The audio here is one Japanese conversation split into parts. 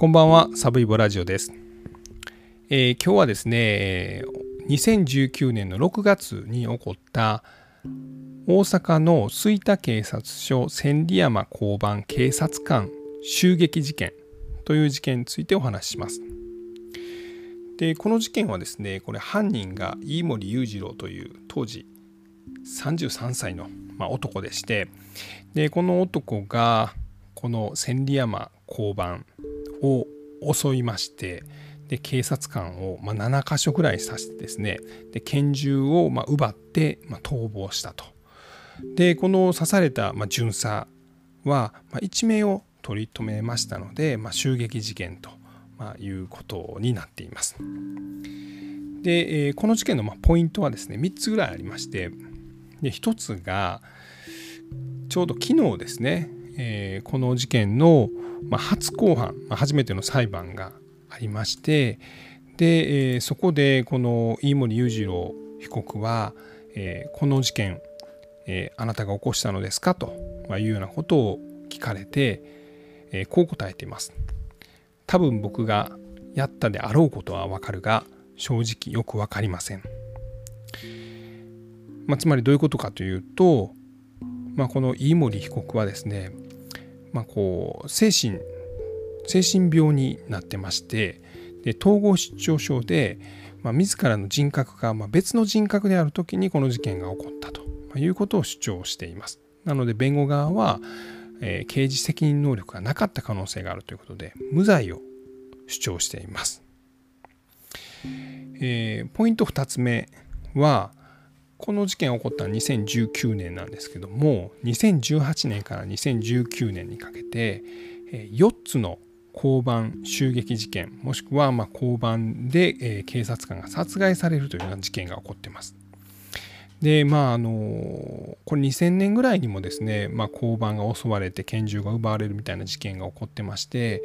こんばんは、サブイボラジオです。えー、今日はですね、2019年の6月に起こった大阪の吹田警察署千里山交番警察官襲撃事件という事件についてお話しします。で、この事件はですね、これ犯人が飯森裕次郎という当時33歳の、まあ、男でして、で、この男がこの千里山交番を襲いましてで警察官を、まあ、7か所ぐらい刺してですねで拳銃を、まあ、奪って、まあ、逃亡したと。でこの刺された、まあ、巡査は、まあ、一命を取り留めましたので、まあ、襲撃事件と、まあ、いうことになっています。で、えー、この事件の、まあ、ポイントはですね3つぐらいありましてで1つがちょうど昨日ですねえー、この事件の、まあ、初公判、まあ、初めての裁判がありましてで、えー、そこでこの飯森裕次郎被告は、えー、この事件、えあなたが起こしたのですか？というようなことを聞かれて、えこう答えています。多分僕がやったであろうことはわかるが正直よく分かりません。まあ、つまりどういうことかというと、まあ、この飯森被告はですねまあ、こう精神精神病になってましてで統合失調症で、まあ、自らの人格が、まあ、別の人格である時にこの事件が起こったということを主張しています。なので弁護側は、えー、刑事責任能力がなかった可能性があるということで無罪を主張しています。えー、ポイント2つ目はこの事件が起こったのは2019年なんですけども2018年から2019年にかけて4つの交番襲撃事件もしくはま交番で警察官が殺害されるというような事件が起こってます。でまああのこれ2000年ぐらいにもですね、まあ、交番が襲われて拳銃が奪われるみたいな事件が起こってまして、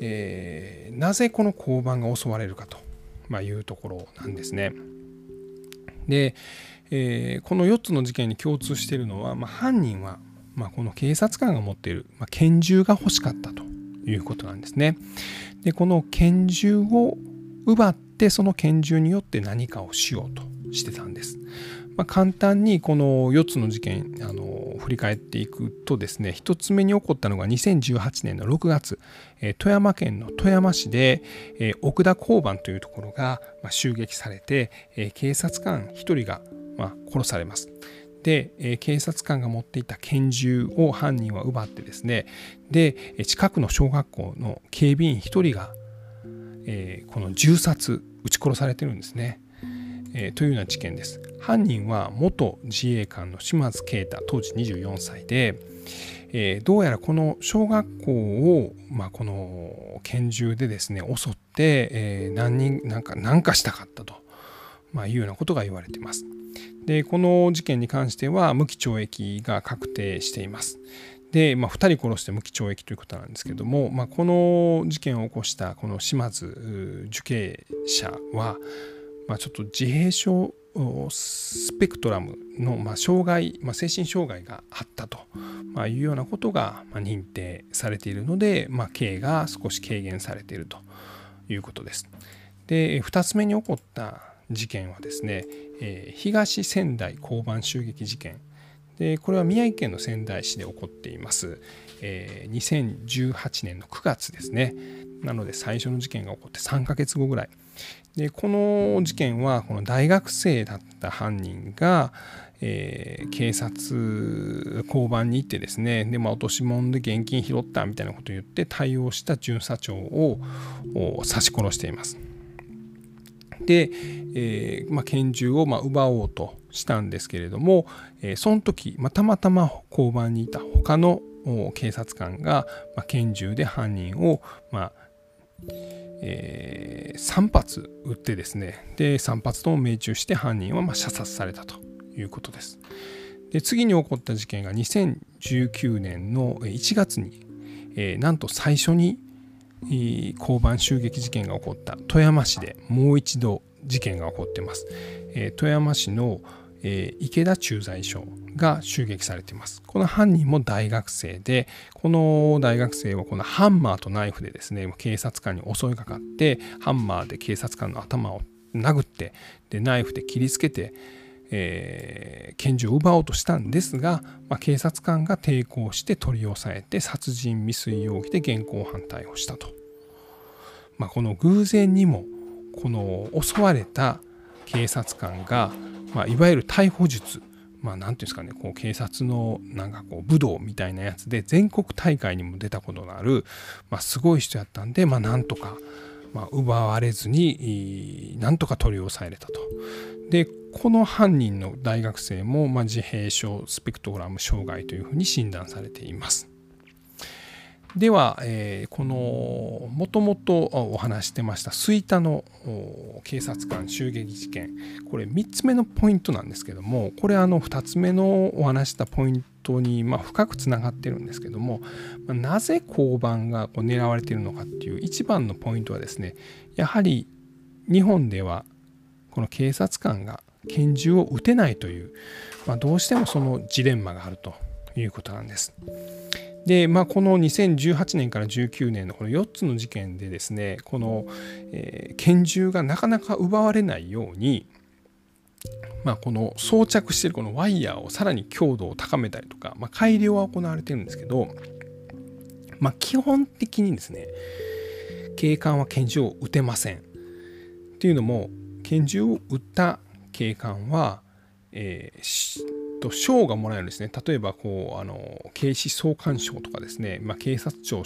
えー、なぜこの交番が襲われるかと、いうところなんですね。で、えー、この4つの事件に共通しているのは、まあ、犯人は、まあ、この警察官が持っている、まあ、拳銃が欲しかったということなんですね。でこの拳銃を奪ってその拳銃によって何かをしようとしてたんです。まあ、簡単にこの4つの事件あの振り返っていくとですね1つ目に起こったのが2018年の6月、え、富山県の富山市で、え、奥田交番というところが、ま、襲撃されて、え、警察官1人が、まあ、殺されます。で、え、警察官が持っていた拳銃を犯人は奪ってですねで近くの小学校の警備員1人が、え、この銃殺撃ち殺されてるんですね。え、というような事件です。犯人は元自衛官の島津啓太当時24歳で、え、どうやらこの小学校を、まあ、この拳銃でですね襲って、え、何人なんか何かしたかったと、まあ、いうようなことが言われています。でこの事件に関しては無期懲役が確定しています。で、まあ、2人殺して無期懲役ということなんですけども、まあ、この事件を起こしたこの島津受刑者は、まあ、ちょっと自閉症スペクトラムの、ま、障害、まあ、精神障害があったと、ま、いうようなことが、ま、認定されているので、まあ、刑が少し軽減されているということです。で2つ目に起こった事件はですね、えー、東仙台交番襲撃事件。でこれは宮城県の仙台市で起こっています、えー、2018年の9月ですね。なので最初の事件が起こって3ヶ月後ぐらい。でこの事件はこの大学生だった犯人が、えー、警察交番に行ってですねで、まあ、落とし物で現金拾ったみたいなことを言って対応した巡査長を刺し殺しています。で、えーまあ、拳銃をまあ奪おうとしたんですけれども、えー、その時、まあ、たまたま交番にいた他の警察官が、まあ、拳銃で犯人を、まあえー、3発撃ってですねで3発とも命中して犯人はま射殺されたということです。で次に起こった事件が2019年の1月に、えー、なんと最初に交番襲撃事件が起こった富山市でもう一度事件が起こっています、えー、富山市の、えー、池田駐在所が襲撃されています。この犯人も大学生で、この大学生はこのハンマーとナイフでですね、警察官に襲いかかって、ハンマーで警察官の頭を殴って、でナイフで切りつけて、えー、拳銃を奪おうとしたんですが、まあ、警察官が抵抗して取り押さえて殺人未遂容疑で現行犯逮捕したと。まあ、この偶然にもこの襲われた警察官が、まあ、いわゆる逮捕術まあ、なんていうんですかね、こう警察のなんかこう武道みたいなやつで全国大会にも出たことのある、ま、すごい人やったんで、まあ、なんとか、ま、奪われずに、なんとか取り押さえれたと。で、この犯人の大学生も、ま、自閉症スペクトラム障害というふうに診断されています。では、え、このもともとお話してました吹田の警察官襲撃事件これ3つ目のポイントなんですけどもこれあの2つ目のお話したポイントにま深くつながってるんですけどもなぜ交番がこう狙われているのかっていう一番のポイントはですねやはり日本ではこの警察官が拳銃を撃てないという、まあ、どうしてもそのジレンマがあるということなんです。で、まあ、この2018年から19年のこの4つの事件でですねこの、えー、拳銃がなかなか奪われないように、まあ、この装着しているこのワイヤーをさらに強度を高めたりとか、まあ、改良は行われてるんですけど、まあ、基本的にですね警官は拳銃を撃てません。っていうのも拳銃を撃った警官は、えーと賞がもらえるんですね。例えばこうあの警視総監賞とかですね、まあ、警察庁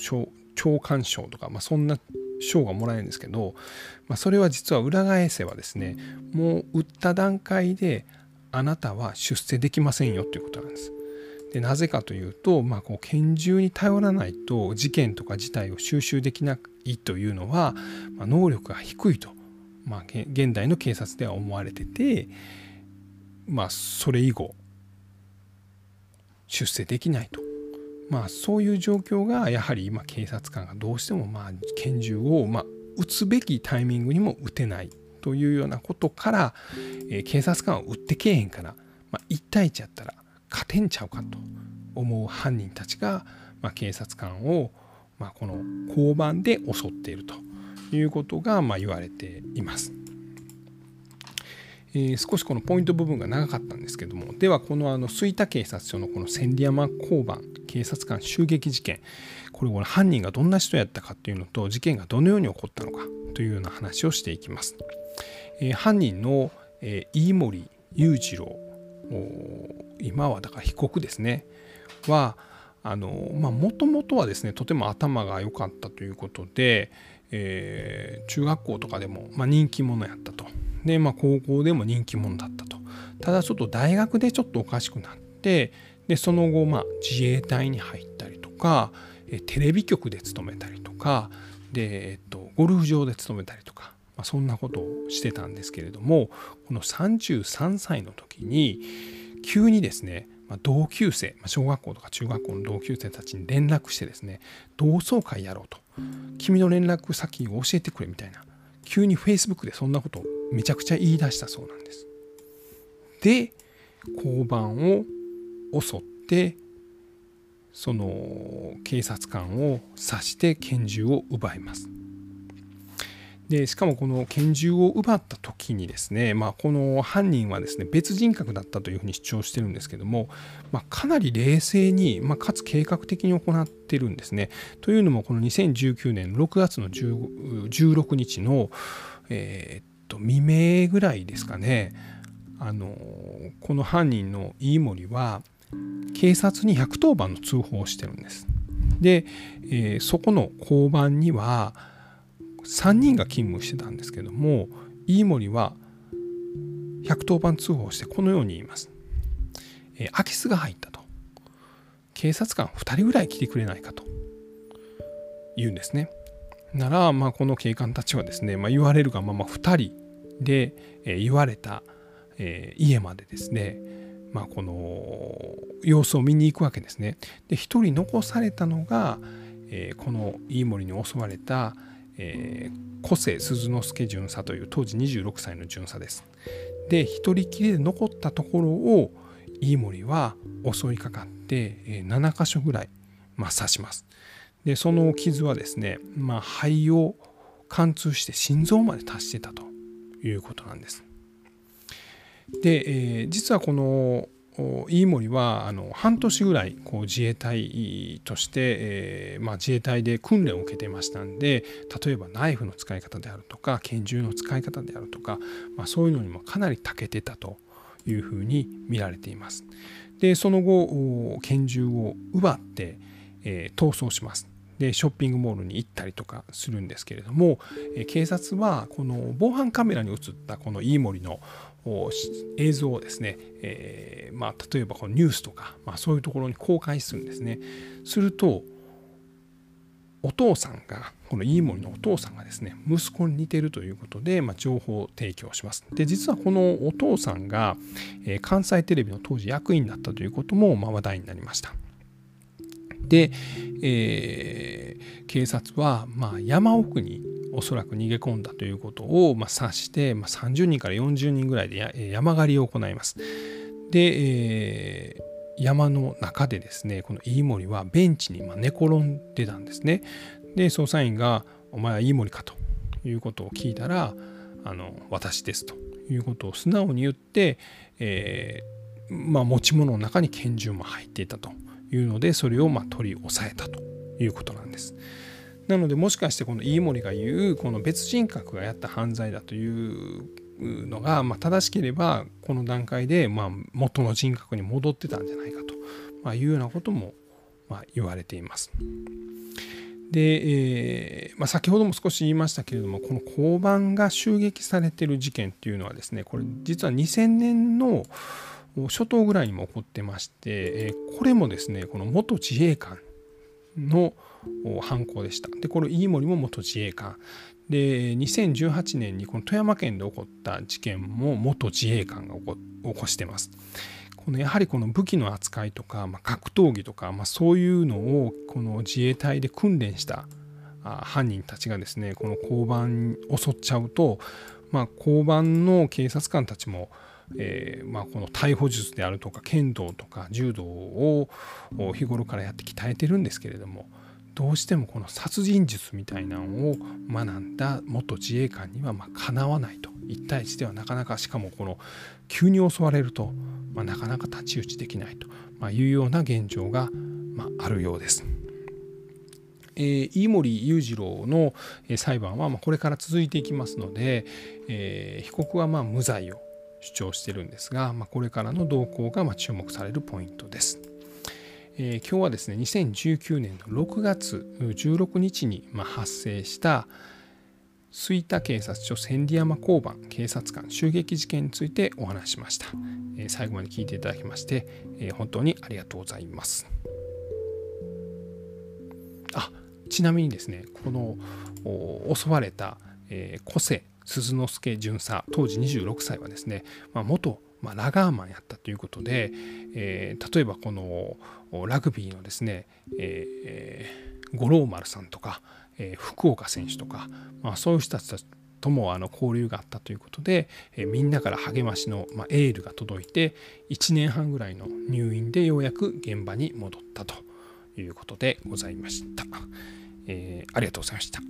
長官賞とか、まあ、そんな賞がもらえるんですけど、まあ、それは実は裏返せばですねもう打った段階であなたは出世できませんよということなんです。でなぜかというと、まあ、こう拳銃に頼らないと事件とか事態を収集できないというのは、まあ、能力が低いと、まあ、現代の警察では思われてて、まあ、それ以後出世できないと。まあそういう状況がやはり今警察官がどうしてもまあ拳銃をまあ撃つべきタイミングにも撃てない。というようなことから、えー、警察官は撃ってけえへんから、まあ、1対1やったら勝てんちゃうかと。思う犯人たちが、まあ、警察官を、まあ、この交番で襲っていると。いうことがまあ言われています。えー、少しこのポイント部分が長かったんですけどもではこのあの吹田警察署のこの千里山交番警察官襲撃事件これこの犯人がどんな人やったかっていうのと事件がどのように起こったのかというような話をしていきます。えー、犯人の、えー、飯森裕次郎今はだから被告ですねはもともとはですねとても頭が良かったということで、えー、中学校とかでも、まあ、人気者やったと。で、まあ、高校でも人気者だったと。ただちょっと大学でちょっとおかしくなってでその後、まあ、自衛隊に入ったりとかテレビ局で勤めたりとかで、えっと、ゴルフ場で勤めたりとか、まあ、そんなことをしてたんですけれどもこの33歳の時に急にですねま同級生小学校とか中学校の同級生たちに連絡してですね同窓会やろうと。君の連絡先を教えてくれみたいな急に Facebook でそんなことをめちゃくちゃ言い出したそうなんです。で交番を襲ってその警察官を刺して拳銃を奪います。でしかもこの拳銃を奪った時にですね、まあ、この犯人はですね別人格だったというふうに主張してるんですけども、まあ、かなり冷静に、まあ、かつ計画的に行ってるんですね。というのもこの2019年6月の16日の、えー、っと未明ぐらいですかねあのこの犯人の飯森は警察に110番の通報をしてるんです。で、えー、そこの交番には3人が勤務してたんですけども飯森は110番通報してこのように言います。えー、空き巣が入ったと。警察官2人ぐらい来てくれないかと言うんですね。なら、まあ、この警官たちはですね、まあ、言われるがまま2人で、えー、言われた、えー、家までですね、まあ、この様子を見に行くわけですね。で1人残されたのが、えー、この飯森に襲われた、えー、古瀬鈴之助巡査という当時26歳の巡査です。で一人きりで残ったところを飯森は襲いかかってえ7箇所ぐらい、まあ、刺します。でその傷はですね、まあ、肺を貫通して心臓まで達してたということなんです。で、えー、実はこの飯森はあの半年ぐらいこう自衛隊として、えーまあ、自衛隊で訓練を受けていましたんで例えばナイフの使い方であるとか拳銃の使い方であるとか、まあ、そういうのにもかなり長けてたというふうに見られています。でその後拳銃を奪って、えー、逃走します。でショッピングモールに行ったりとかするんですけれども、え、警察はこの防犯カメラに映ったこの飯森の映像をですね、えー、まあ、例えばこのニュースとか、まあ、そういうところに公開するんですね。するとお父さんがこの飯森のお父さんがですね息子に似てるということで、まあ、情報を提供します。で実はこのお父さんが、えー、関西テレビの当時役員だったということも、ま、話題になりました。で、えー、警察は、ま、山奥におそらく逃げ込んだということを、まあ、指して、まあ、30人から40人ぐらいで山狩りを行います。で、えー、山の中でですねこの飯森はベンチに寝転んでたんですね。で捜査員が「お前は飯森か?」ということを聞いたら「あの私です」ということを素直に言って、えー、まあ、持ち物の中に拳銃も入っていたというのでそれをま取り押さえたということなんです。なのでもしかしてこの飯森が言うこの別人格がやった犯罪だというのが、ま正しければこの段階でま元の人格に戻ってたんじゃないかと、まいうようなこともま言われています。で、えーまあ、先ほども少し言いましたけれどもこの交番が襲撃されてる事件っていうのはですねこれ実は2000年の初頭ぐらいにも起こってまして、えこれもですねこの元自衛官の犯行でした。でこれ飯森も元自衛官で2018年にこの富山県で起こった事件も元自衛官が起こしてます。このやはりこの武器の扱いとか、まあ、格闘技とか、まあ、そういうのをこの自衛隊で訓練した犯人たちがですねこの交番襲っちゃうと、まあ、交番の警察官たちもえーまあ、この逮捕術であるとか剣道とか柔道を日頃からやって鍛えてるんですけれどもどうしてもこの殺人術みたいなのを学んだ元自衛官にはまあかなわないと1対1ではなかなかしかもこの急に襲われると、まあ、なかなか太刀打ちできないとまいうような現状が、まあ、あるようです。えー、飯森裕次郎の裁判はまこれから続いていきますので、えー、被告はま無罪を主張してるんですが、まあ、これからの動向がま注目されるポイントです。えー、今日はですね2019年の6月16日にま発生した吹田警察署千里山交番警察官襲撃事件についてお話しました、えー、最後まで聞いていただきまして、えー、本当にありがとうございますあちなみにですねこの襲われた、えー、瀬鈴之助巡査当時26歳はですね、まあ、元、まあ、ラガーマンやったということで、えー、例えばこのラグビーのですね、えー、五郎丸さんとか、えー、福岡選手とか、まあ、そういう人たちともあの交流があったということで、えー、みんなから励ましの、まあ、エールが届いて1年半ぐらいの入院でようやく現場に戻ったということでございました。えー、ありがとうございました。